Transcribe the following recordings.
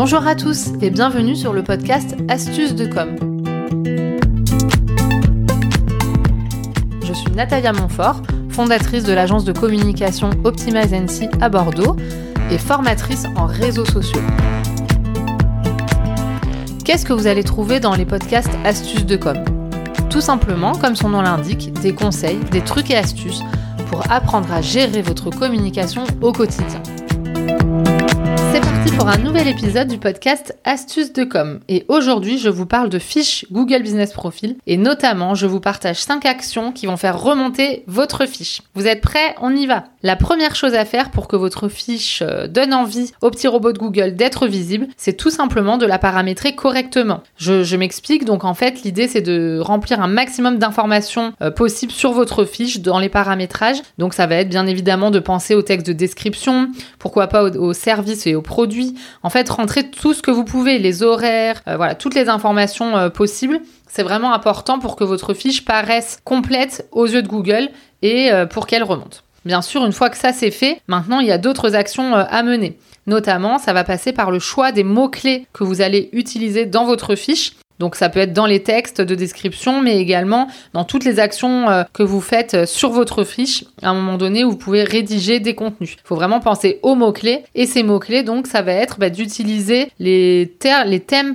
Bonjour à tous et bienvenue sur le podcast Astuces de com. Je suis Natalia Montfort, fondatrice de l'agence de communication Optimize NC à Bordeaux et formatrice en réseaux sociaux. Qu'est-ce que vous allez trouver dans les podcasts Astuces de com? Tout simplement, comme son nom l'indique, des conseils, des trucs et astuces pour apprendre à gérer votre communication au quotidien. Pour un nouvel épisode du podcast Astuces de com. Et aujourd'hui, je vous parle de fiches Google Business Profile et notamment, je vous partage 5 actions qui vont faire remonter votre fiche. Vous êtes prêts? On y va. La première chose à faire pour que votre fiche euh, donne envie au petit robot de Google d'être visible, c'est tout simplement de la paramétrer correctement. Je, m'explique. Donc en fait, l'idée c'est de remplir un maximum d'informations euh, possibles sur votre fiche dans les paramétrages. Donc ça va être bien évidemment de penser au texte de description, pourquoi pas au, service et produits. En fait, rentrez tout ce que vous pouvez, les horaires, euh, voilà, toutes les informations euh, possibles. C'est vraiment important pour que votre fiche paraisse complète aux yeux de Google et euh, pour qu'elle remonte. Bien sûr, une fois que ça c'est fait, maintenant il y a d'autres actions à mener. Notamment, ça va passer par le choix des mots-clés que vous allez utiliser dans votre fiche. Donc ça peut être dans les textes de description, mais également dans toutes les actions euh, que vous faites euh, sur votre fiche à un moment donné vous pouvez rédiger des contenus. Il faut vraiment penser aux mots-clés. Et ces mots-clés, donc, ça va être bah, d'utiliser les, thèmes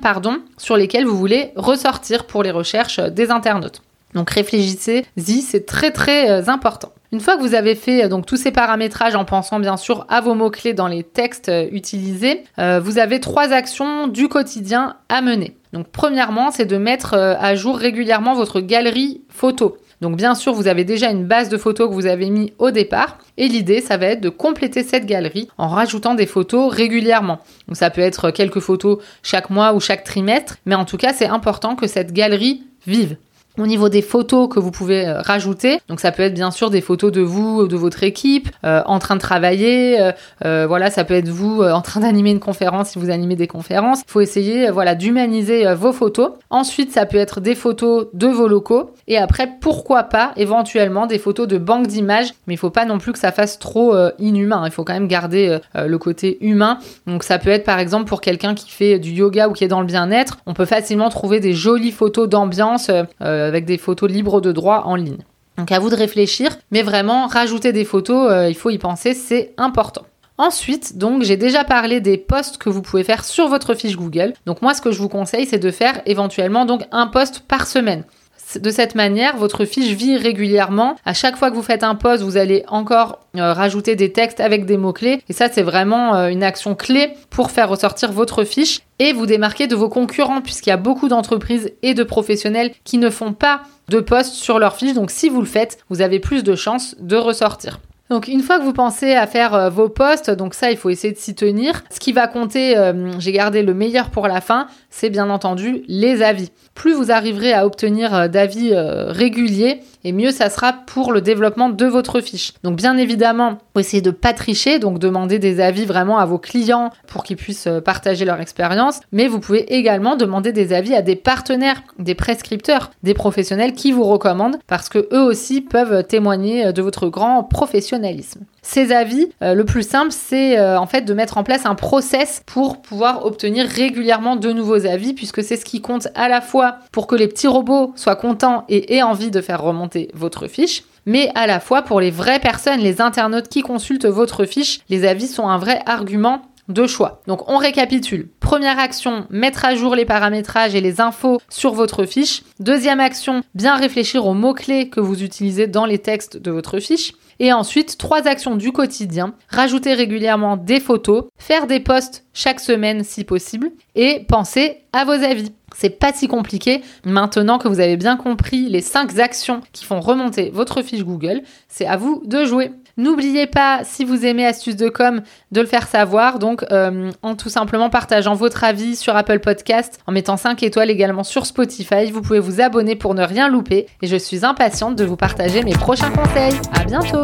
sur lesquels vous voulez ressortir pour les recherches euh, des internautes. Donc réfléchissez-y, c'est très très important. Une fois que vous avez fait donc tous ces paramétrages en pensant bien sûr à vos mots-clés dans les textes utilisés, vous avez trois actions du quotidien à mener. Donc premièrement, c'est de mettre euh, à jour régulièrement votre galerie photo. Donc bien sûr, vous avez déjà une base de photos que vous avez mis au départ et l'idée, ça va être de compléter cette galerie en rajoutant des photos régulièrement. Ça peut être quelques photos chaque mois ou chaque trimestre, mais en tout cas, c'est important que cette galerie vive. Au niveau des photos que vous pouvez euh, rajouter, donc ça peut être bien sûr des photos de vous, ou de votre équipe, euh, en train de travailler, euh, voilà, ça peut être vous en train d'animer une conférence si vous animez des conférences. Il faut essayer, voilà, d'humaniser vos photos. Ensuite, ça peut être des photos de vos locaux. Et après, pourquoi pas, éventuellement, des photos de banque d'images, mais il faut pas non plus que ça fasse trop inhumain. Il faut quand même garder le côté humain. Donc ça peut être par exemple pour quelqu'un qui fait du yoga ou qui est dans le bien-être, on peut facilement trouver des jolies photos d'ambiance avec des photos libres de droit en ligne. Donc à vous de réfléchir, mais vraiment rajouter des photos, euh, il faut y penser, c'est important. Ensuite, donc, j'ai déjà parlé des posts que vous pouvez faire sur votre fiche Google. Donc, moi, ce que je vous conseille, c'est de faire éventuellement donc un post par semaine. De cette manière, votre fiche vit régulièrement. À chaque fois que vous faites un post, vous allez encore euh, rajouter des textes avec des mots-clés. Et ça, c'est vraiment une action clé pour faire ressortir votre fiche et vous démarquer de vos concurrents puisqu'il y a beaucoup d'entreprises et de professionnels qui ne font pas de posts sur leur fiche. Donc si vous le faites, vous avez plus de chances de ressortir. Donc une fois que vous pensez à faire euh, vos posts, donc ça il faut essayer de s'y tenir. Ce qui va compter, euh, j'ai gardé le meilleur pour la fin, c'est bien entendu les avis. Plus vous arriverez à obtenir euh, d'avis réguliers, et mieux ça sera pour le développement de votre fiche. Donc bien évidemment, vous essayez de pas tricher, donc demander des avis vraiment à vos clients pour qu'ils puissent partager leur expérience, mais vous pouvez également demander des avis à des partenaires, des prescripteurs, des professionnels qui vous recommandent parce que eux aussi peuvent témoigner de votre grand Ces avis, euh, le plus simple, c'est en fait de mettre en place un process pour pouvoir obtenir régulièrement de nouveaux avis, puisque c'est ce qui compte à la fois pour que les petits robots soient contents et aient envie de faire remonter votre fiche, mais à la fois pour les vraies personnes, les internautes qui consultent votre fiche, les avis sont un vrai argument de choix. Donc on récapitule. Première action, mettre à jour les paramétrages et les infos sur votre fiche. Deuxième action, bien réfléchir aux mots-clés que vous utilisez dans les textes de votre fiche. Et ensuite, trois actions du quotidien. Rajouter régulièrement des photos, faire des posts chaque semaine si possible et penser à vos avis. C'est pas si compliqué. Maintenant que vous avez bien compris les cinq actions qui font remonter votre fiche Google, c'est à vous de jouer. N'oubliez pas, si vous aimez Astuces de com, de le faire savoir. Donc, euh, en tout simplement partageant votre avis sur Apple Podcast, en mettant 5 étoiles également sur Spotify. Vous pouvez vous abonner pour ne rien louper. Et je suis impatiente de vous partager mes prochains conseils. À bientôt!